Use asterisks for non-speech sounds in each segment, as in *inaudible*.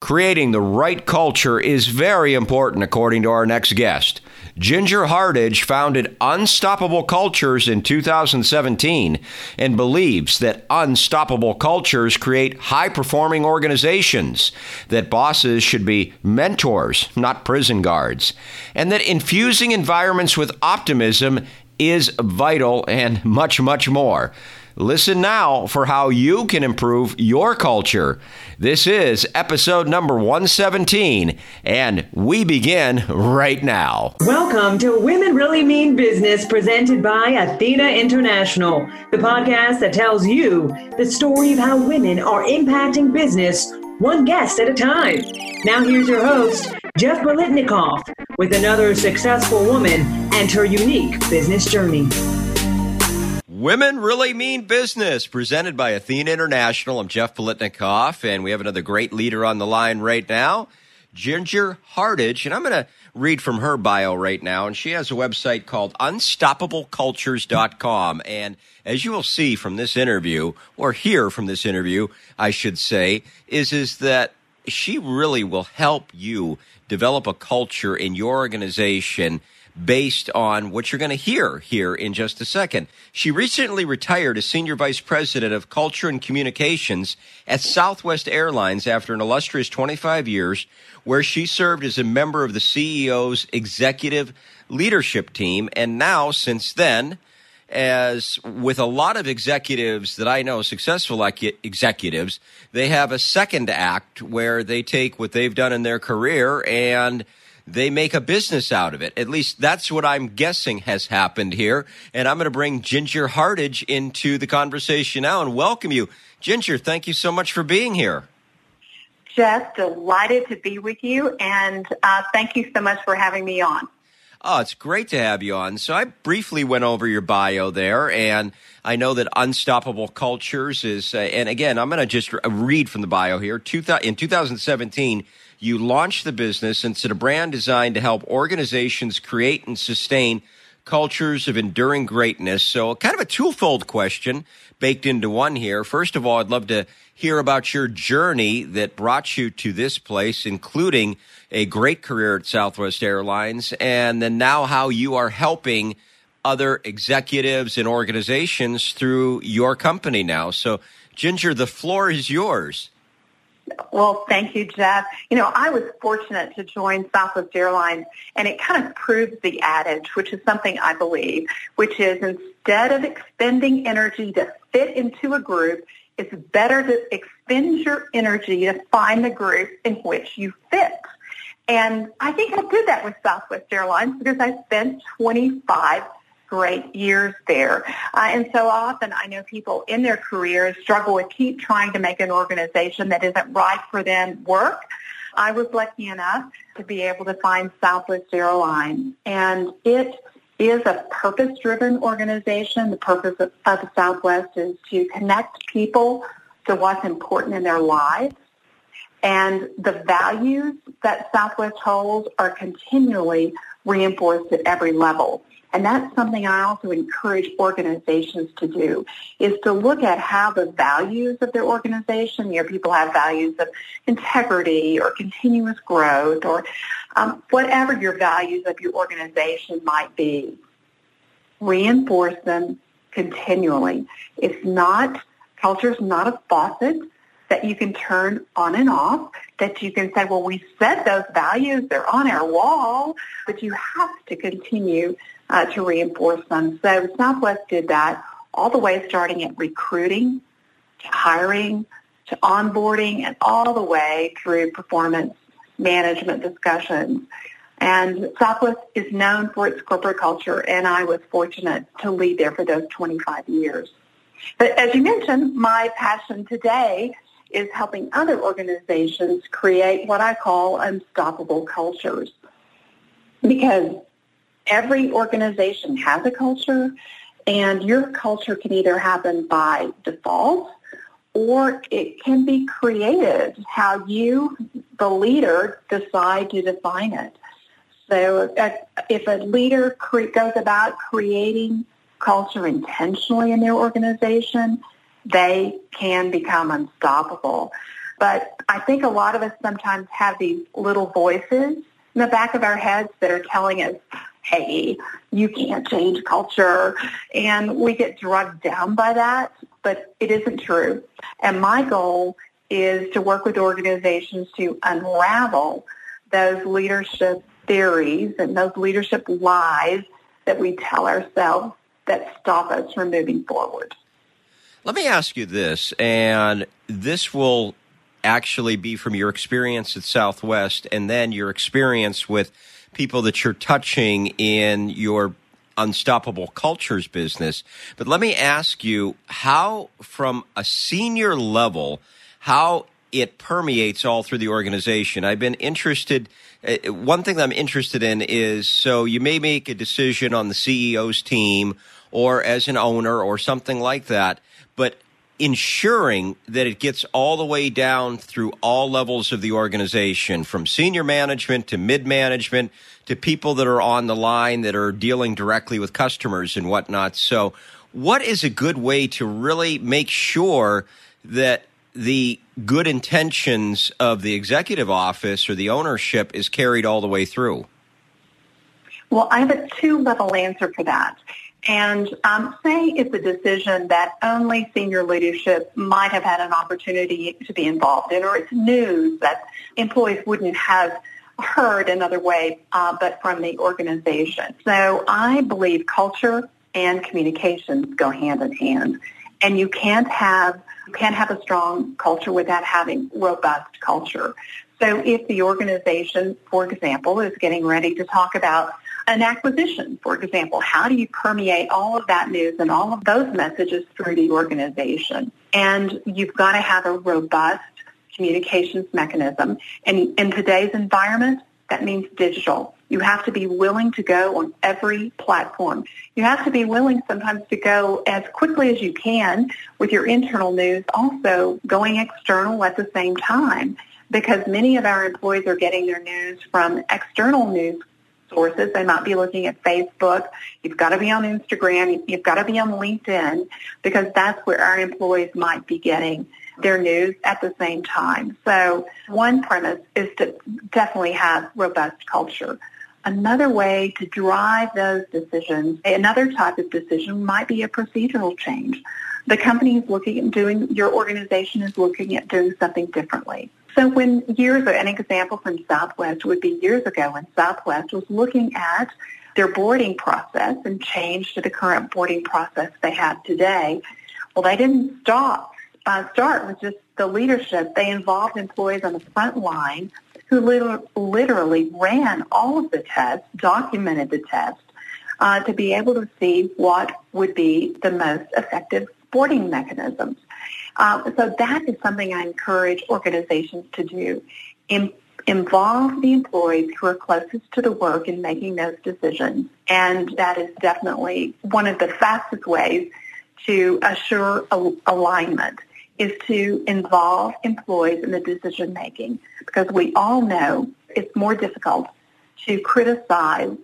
Creating the right culture is very important, according to our next guest. Ginger Hardage founded Unstoppable Cultures in 2017 and believes that unstoppable cultures create high performing organizations, that bosses should be mentors, not prison guards, and that infusing environments with optimism is vital and much, much more. Listen now for how you can improve your culture. This is episode number 117, and we begin right now. Welcome to Women Really Mean Business, presented by Athena International, the podcast that tells you the story of how women are impacting business one guest at a time. Now, here's your host, Jeff Bolitnikoff, with another successful woman and her unique business journey. Women Really Mean Business, presented by Athena International. I'm Jeff Politnikoff, and we have another great leader on the line right now, Ginger Hardage. And I'm going to read from her bio right now. And she has a website called unstoppablecultures.com. And as you will see from this interview, or hear from this interview, I should say, is, is that she really will help you develop a culture in your organization based on what you're going to hear here in just a second. She recently retired as Senior Vice President of Culture and Communications at Southwest Airlines after an illustrious 25 years, where she served as a member of the CEO's executive leadership team. And now, since then, as with a lot of executives that I know, successful executives, they have a second act where they take what they've done in their career and – they make a business out of it. At least that's what I'm guessing has happened here. And I'm going to bring Ginger Hardage into the conversation now and welcome you. Ginger, thank you so much for being here. Just delighted to be with you, and uh, thank you so much for having me on. Oh, it's great to have you on. So I briefly went over your bio there, and I know that Unstoppable Cultures is, uh, and again, I'm going to just read from the bio here. in 2017, you launched the business and it's a brand designed to help organizations create and sustain cultures of enduring greatness. So, kind of a twofold question baked into one here. First of all, I'd love to hear about your journey that brought you to this place, including a great career at Southwest Airlines, and then now how you are helping other executives and organizations through your company now. So, Ginger, the floor is yours. Well, thank you, Jeff. You know, I was fortunate to join Southwest Airlines, and it kind of proves the adage, which is something I believe, which is instead of expending energy to fit into a group, it's better to expend your energy to find the group in which you fit. And I think I did that with Southwest Airlines because I spent 25 great years there. Uh, and so often I know people in their careers struggle with keep trying to make an organization that isn't right for them work. I was lucky enough to be able to find Southwest Airlines and it is a purpose-driven organization. The purpose of, of Southwest is to connect people to what's important in their lives. And the values that Southwest holds are continually reinforced at every level. And that's something I also encourage organizations to do, is to look at how the values of their organization, your people have values of integrity or continuous growth or um, whatever your values of your organization might be. Reinforce them continually. It's not, culture is not a faucet that you can turn on and off, that you can say, well, we set those values, they're on our wall, but you have to continue uh, to reinforce them. So Southwest did that all the way starting at recruiting to hiring to onboarding and all the way through performance management discussions. And Southwest is known for its corporate culture, and I was fortunate to lead there for those 25 years. But as you mentioned, my passion today is helping other organizations create what I call unstoppable cultures. Because every organization has a culture, and your culture can either happen by default or it can be created how you, the leader, decide to define it. So if a leader goes about creating culture intentionally in their organization, they can become unstoppable. But I think a lot of us sometimes have these little voices in the back of our heads that are telling us, hey, you can't change culture. And we get drugged down by that, but it isn't true. And my goal is to work with organizations to unravel those leadership theories and those leadership lies that we tell ourselves that stop us from moving forward. Let me ask you this, and this will actually be from your experience at Southwest and then your experience with people that you're touching in your unstoppable cultures business. But let me ask you how, from a senior level, how it permeates all through the organization. I've been interested. Uh, one thing that I'm interested in is so you may make a decision on the CEO's team or as an owner or something like that, but ensuring that it gets all the way down through all levels of the organization, from senior management to mid management to people that are on the line that are dealing directly with customers and whatnot. So, what is a good way to really make sure that the good intentions of the executive office or the ownership is carried all the way through? Well, I have a two level answer for that. And um, say it's a decision that only senior leadership might have had an opportunity to be involved in, or it's news that employees wouldn't have heard another way uh, but from the organization. So I believe culture and communications go hand in hand. And you can't have you can't have a strong culture without having robust culture. So if the organization, for example, is getting ready to talk about an acquisition, for example, how do you permeate all of that news and all of those messages through the organization? And you've got to have a robust communications mechanism. And in today's environment, that means digital. You have to be willing to go on every platform. You have to be willing sometimes to go as quickly as you can with your internal news, also going external at the same time because many of our employees are getting their news from external news sources. They might be looking at Facebook. You've got to be on Instagram. You've got to be on LinkedIn because that's where our employees might be getting their news at the same time. So one premise is to definitely have robust culture. Another way to drive those decisions, another type of decision might be a procedural change. The company is looking at doing, your organization is looking at doing something differently. So when years ago, an example from Southwest would be years ago when Southwest was looking at their boarding process and changed to the current boarding process they have today. Well, they didn't stop, uh, start with just the leadership. They involved employees on the front line who literally ran all of the tests, documented the tests, uh, to be able to see what would be the most effective boarding mechanisms. Uh, so that is something I encourage organizations to do. In, involve the employees who are closest to the work in making those decisions. And that is definitely one of the fastest ways to assure alignment is to involve employees in the decision making because we all know it's more difficult to criticize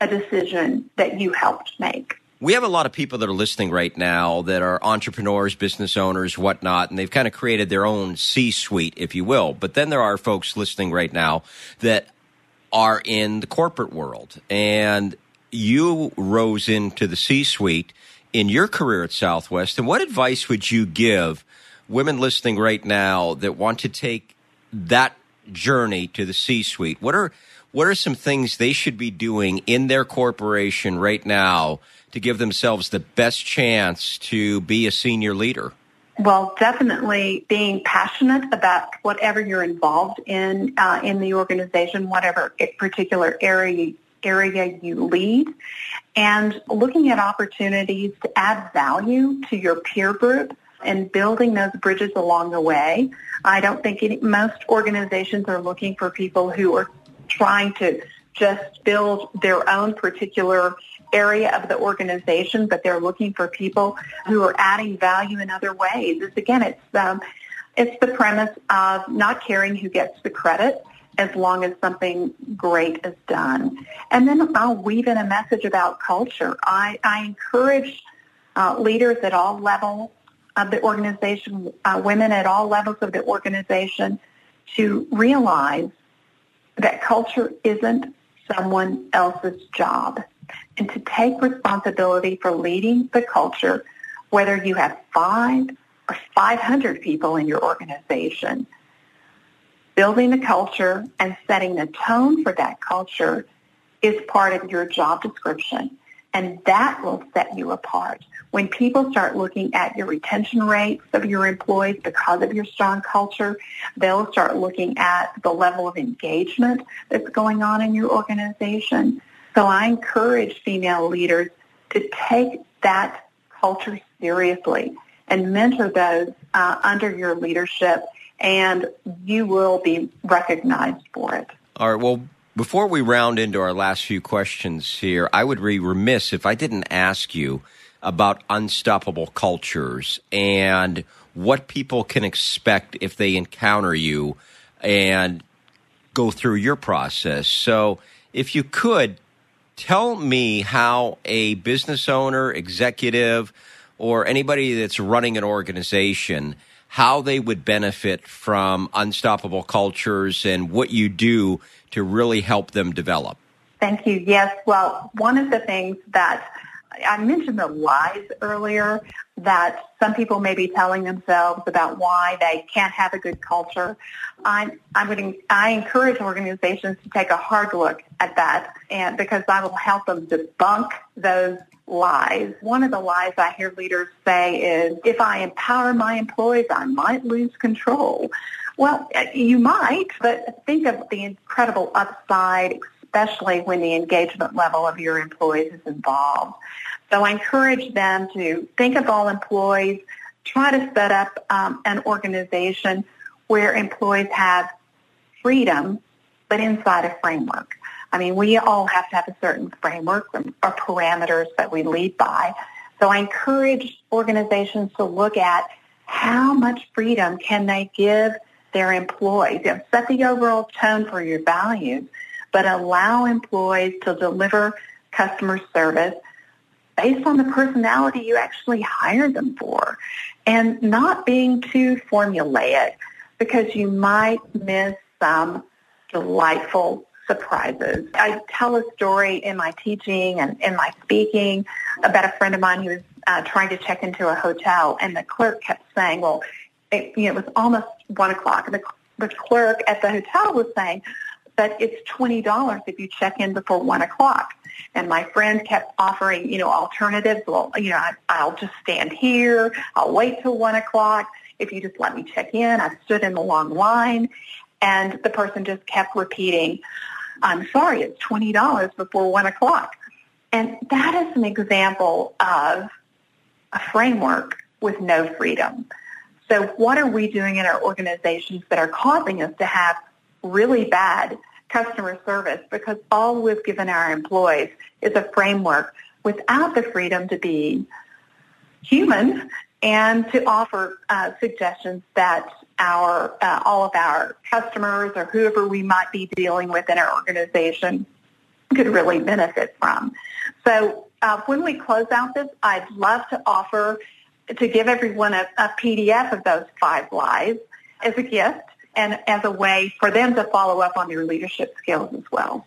a decision that you helped make we have a lot of people that are listening right now that are entrepreneurs, business owners, whatnot, and they've kind of created their own C suite, if you will. But then there are folks listening right now that are in the corporate world. And you rose into the C suite in your career at Southwest. And what advice would you give women listening right now that want to take that journey to the C suite? What are what are some things they should be doing in their corporation right now to give themselves the best chance to be a senior leader? Well, definitely being passionate about whatever you're involved in uh, in the organization, whatever particular area area you lead, and looking at opportunities to add value to your peer group and building those bridges along the way. I don't think any, most organizations are looking for people who are trying to just build their own particular area of the organization, but they're looking for people who are adding value in other ways. It's, again, it's um, it's the premise of not caring who gets the credit as long as something great is done. And then I'll weave in a message about culture. I, I encourage uh, leaders at all levels of the organization, uh, women at all levels of the organization, to realize that culture isn't someone else's job and to take responsibility for leading the culture, whether you have five or 500 people in your organization. Building the culture and setting the tone for that culture is part of your job description. And that will set you apart. When people start looking at your retention rates of your employees because of your strong culture, they'll start looking at the level of engagement that's going on in your organization. So I encourage female leaders to take that culture seriously and mentor those uh, under your leadership, and you will be recognized for it. All right. Well, before we round into our last few questions here, I would be remiss if I didn't ask you about unstoppable cultures and what people can expect if they encounter you and go through your process. So, if you could tell me how a business owner, executive, or anybody that's running an organization how they would benefit from unstoppable cultures and what you do to really help them develop. Thank you. Yes. Well, one of the things that I mentioned the lies earlier that some people may be telling themselves about why they can't have a good culture. I'm, I'm going to, I encourage organizations to take a hard look at that and because I will help them debunk those lies. One of the lies I hear leaders say is, if I empower my employees, I might lose control. Well, uh, you might, but think of the incredible upside, especially when the engagement level of your employees is involved. So I encourage them to think of all employees, try to set up um, an organization where employees have freedom, but inside a framework. I mean, we all have to have a certain framework or parameters that we lead by. So I encourage organizations to look at how much freedom can they give their employees. You know, set the overall tone for your values, but allow employees to deliver customer service based on the personality you actually hired them for and not being too formulaic because you might miss some delightful surprises. I tell a story in my teaching and in my speaking about a friend of mine who was uh, trying to check into a hotel, and the clerk kept saying, "Well, it, you know, it was almost one o'clock." And the, the clerk at the hotel was saying, "But it's twenty dollars if you check in before one o'clock." And my friend kept offering, you know, alternatives. Well, you know, I, I'll just stand here. I'll wait till one o'clock. If you just let me check in, I stood in the long line. And the person just kept repeating, I'm sorry, it's $20 before 1 o'clock. And that is an example of a framework with no freedom. So what are we doing in our organizations that are causing us to have really bad customer service? Because all we've given our employees is a framework without the freedom to be human and to offer uh, suggestions that our uh, all of our customers or whoever we might be dealing with in our organization could really benefit from. So uh, when we close out this, I'd love to offer to give everyone a, a PDF of those five lies as a gift and as a way for them to follow up on their leadership skills as well.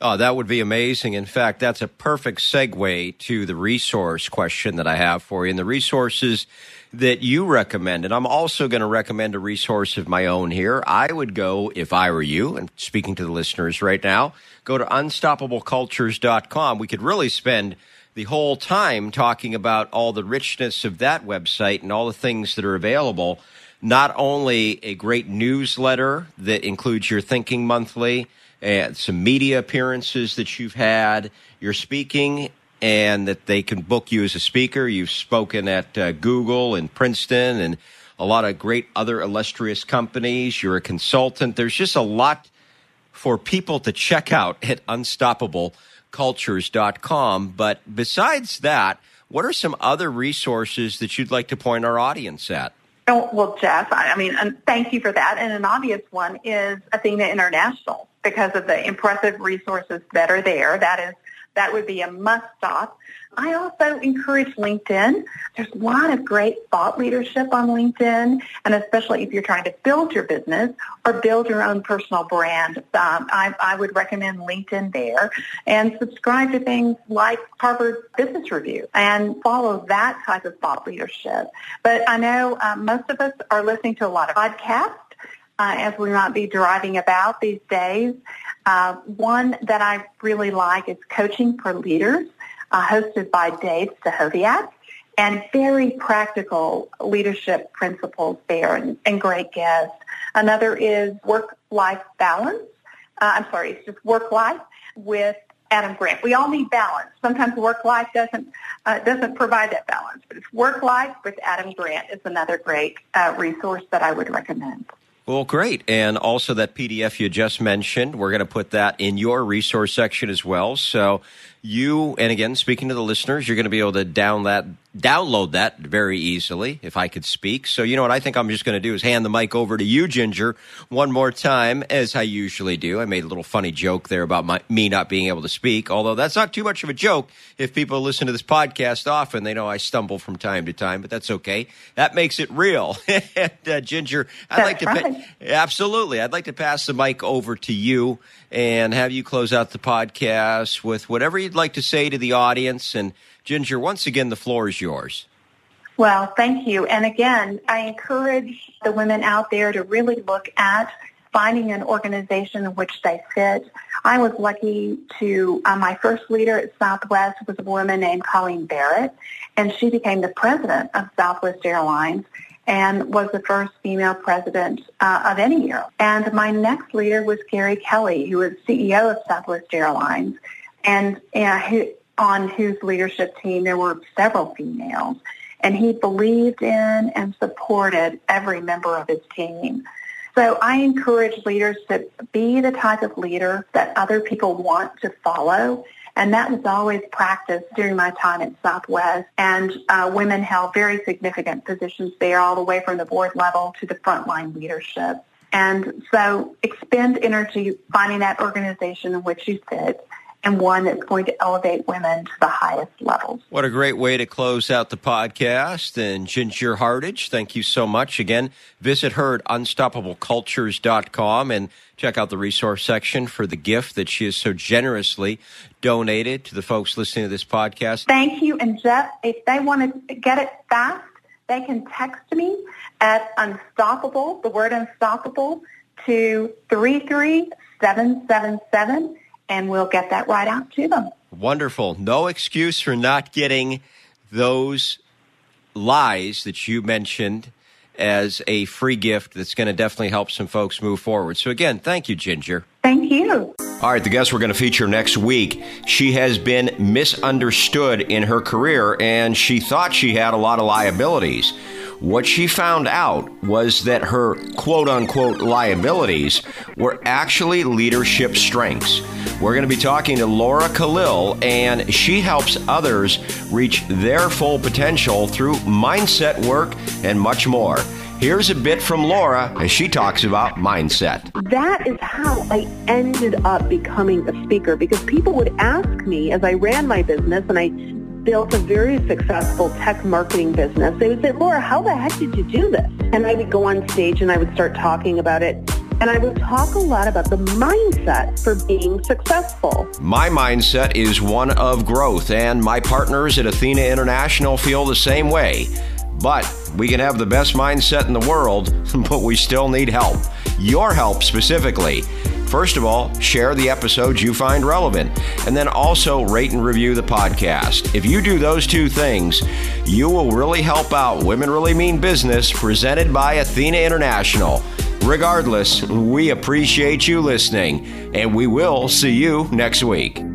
Oh, that would be amazing. In fact, that's a perfect segue to the resource question that I have for you. And the resources that you recommend, and I'm also going to recommend a resource of my own here. I would go, if I were you, and speaking to the listeners right now, go to unstoppablecultures.com. We could really spend the whole time talking about all the richness of that website and all the things that are available. Not only a great newsletter that includes your Thinking Monthly, and some media appearances that you've had. You're speaking and that they can book you as a speaker. You've spoken at uh, Google and Princeton and a lot of great other illustrious companies. You're a consultant. There's just a lot for people to check out *laughs* at unstoppablecultures.com. But besides that, what are some other resources that you'd like to point our audience at? Oh, well, Jeff, I mean, thank you for that. And an obvious one is Athena International because of the impressive resources that are there. That is that would be a must stop. I also encourage LinkedIn. There's a lot of great thought leadership on LinkedIn, and especially if you're trying to build your business or build your own personal brand, um, I, I would recommend LinkedIn there and subscribe to things like Harvard Business Review and follow that type of thought leadership. But I know um, most of us are listening to a lot of podcasts uh, as we might be driving about these days. Uh, one that I really like is Coaching for Leaders uh, hosted by Dave Stachowiak, and very practical leadership principles there and, and great guests. Another is work-life balance. Uh, I'm sorry, it's just work-life with Adam Grant. We all need balance. Sometimes work-life doesn't uh, doesn't provide that balance, but it's work-life with Adam Grant is another great uh, resource that I would recommend. Well, great. And also that PDF you just mentioned, we're going to put that in your resource section as well. So you, and again, speaking to the listeners, you're going to be able to down that, download that very easily if I could speak. So, you know what I think I'm just going to do is hand the mic over to you, Ginger, one more time, as I usually do. I made a little funny joke there about my, me not being able to speak, although that's not too much of a joke. If people listen to this podcast often, they know I stumble from time to time, but that's okay. That makes it real. *laughs* and, uh, Ginger, I'd that's like to, right. pa- absolutely, I'd like to pass the mic over to you and have you close out the podcast with whatever you'd like to say to the audience. And Ginger, once again, the floor is yours. Well, thank you. And again, I encourage the women out there to really look at finding an organization in which they fit. I was lucky to, uh, my first leader at Southwest was a woman named Colleen Barrett, and she became the president of Southwest Airlines and was the first female president uh, of any airline. And my next leader was Gary Kelly, who was CEO of Southwest Airlines, and uh, who, on whose leadership team there were several females. And he believed in and supported every member of his team. So I encourage leaders to be the type of leader that other people want to follow. And that was always practiced during my time at Southwest. And uh, women held very significant positions there all the way from the board level to the frontline leadership. And so expend energy finding that organization in which you fit and one that's going to elevate women to the highest levels. What a great way to close out the podcast. And Ginger Hardage, thank you so much. Again, visit her at unstoppablecultures.com and check out the resource section for the gift that she has so generously donated to the folks listening to this podcast. Thank you. And Jeff, if they want to get it fast, they can text me at unstoppable, the word unstoppable, to 33777 and we'll get that right out to them. Wonderful. No excuse for not getting those lies that you mentioned as a free gift that's going to definitely help some folks move forward. So, again, thank you, Ginger. Thank you. All right, the guest we're going to feature next week, she has been misunderstood in her career and she thought she had a lot of liabilities. What she found out was that her quote unquote liabilities were actually leadership strengths. We're going to be talking to Laura Khalil, and she helps others reach their full potential through mindset work and much more. Here's a bit from Laura as she talks about mindset. That is how I ended up becoming a speaker because people would ask me as I ran my business and I built a very successful tech marketing business. They would say, Laura, how the heck did you do this? And I would go on stage and I would start talking about it. And I will talk a lot about the mindset for being successful. My mindset is one of growth, and my partners at Athena International feel the same way. But we can have the best mindset in the world, *laughs* but we still need help. Your help specifically. First of all, share the episodes you find relevant, and then also rate and review the podcast. If you do those two things, you will really help out Women Really Mean Business presented by Athena International. Regardless, we appreciate you listening, and we will see you next week.